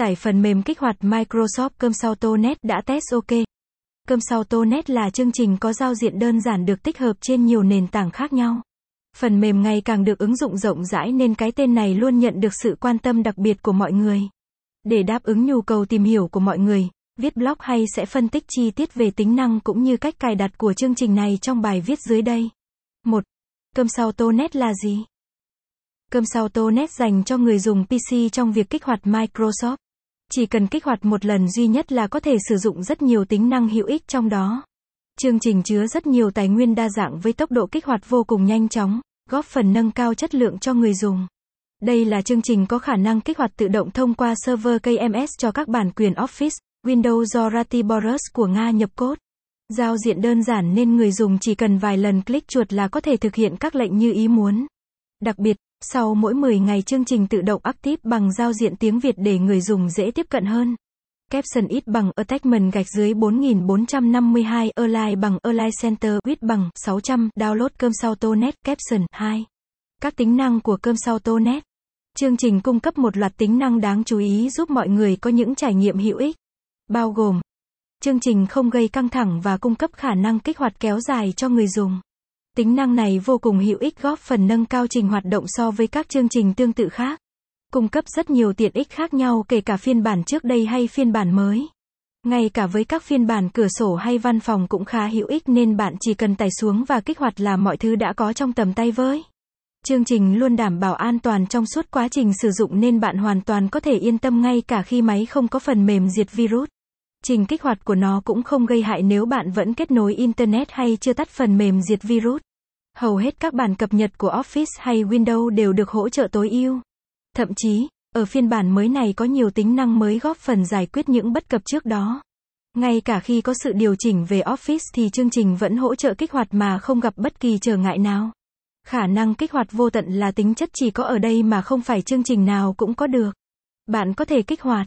Tải phần mềm kích hoạt Microsoft Cơm sau đã test ok. Cơm sau là chương trình có giao diện đơn giản được tích hợp trên nhiều nền tảng khác nhau. Phần mềm ngày càng được ứng dụng rộng rãi nên cái tên này luôn nhận được sự quan tâm đặc biệt của mọi người. Để đáp ứng nhu cầu tìm hiểu của mọi người, viết blog hay sẽ phân tích chi tiết về tính năng cũng như cách cài đặt của chương trình này trong bài viết dưới đây. 1. Cơm sau là gì? Cơm sau dành cho người dùng PC trong việc kích hoạt Microsoft. Chỉ cần kích hoạt một lần duy nhất là có thể sử dụng rất nhiều tính năng hữu ích trong đó. Chương trình chứa rất nhiều tài nguyên đa dạng với tốc độ kích hoạt vô cùng nhanh chóng, góp phần nâng cao chất lượng cho người dùng. Đây là chương trình có khả năng kích hoạt tự động thông qua server KMS cho các bản quyền Office, Windows do Ratiborus của Nga nhập code. Giao diện đơn giản nên người dùng chỉ cần vài lần click chuột là có thể thực hiện các lệnh như ý muốn. Đặc biệt, sau mỗi 10 ngày chương trình tự động active bằng giao diện tiếng Việt để người dùng dễ tiếp cận hơn. Caption ít bằng attachment gạch dưới 4452 Align bằng Align Center width bằng 600 download cơm sau Tonet Caption 2. Các tính năng của cơm sau Tonet. Chương trình cung cấp một loạt tính năng đáng chú ý giúp mọi người có những trải nghiệm hữu ích. Bao gồm Chương trình không gây căng thẳng và cung cấp khả năng kích hoạt kéo dài cho người dùng. Tính năng này vô cùng hữu ích góp phần nâng cao trình hoạt động so với các chương trình tương tự khác. Cung cấp rất nhiều tiện ích khác nhau kể cả phiên bản trước đây hay phiên bản mới. Ngay cả với các phiên bản cửa sổ hay văn phòng cũng khá hữu ích nên bạn chỉ cần tải xuống và kích hoạt là mọi thứ đã có trong tầm tay với. Chương trình luôn đảm bảo an toàn trong suốt quá trình sử dụng nên bạn hoàn toàn có thể yên tâm ngay cả khi máy không có phần mềm diệt virus. Trình kích hoạt của nó cũng không gây hại nếu bạn vẫn kết nối Internet hay chưa tắt phần mềm diệt virus. Hầu hết các bản cập nhật của Office hay Windows đều được hỗ trợ tối ưu. Thậm chí, ở phiên bản mới này có nhiều tính năng mới góp phần giải quyết những bất cập trước đó. Ngay cả khi có sự điều chỉnh về Office thì chương trình vẫn hỗ trợ kích hoạt mà không gặp bất kỳ trở ngại nào. Khả năng kích hoạt vô tận là tính chất chỉ có ở đây mà không phải chương trình nào cũng có được. Bạn có thể kích hoạt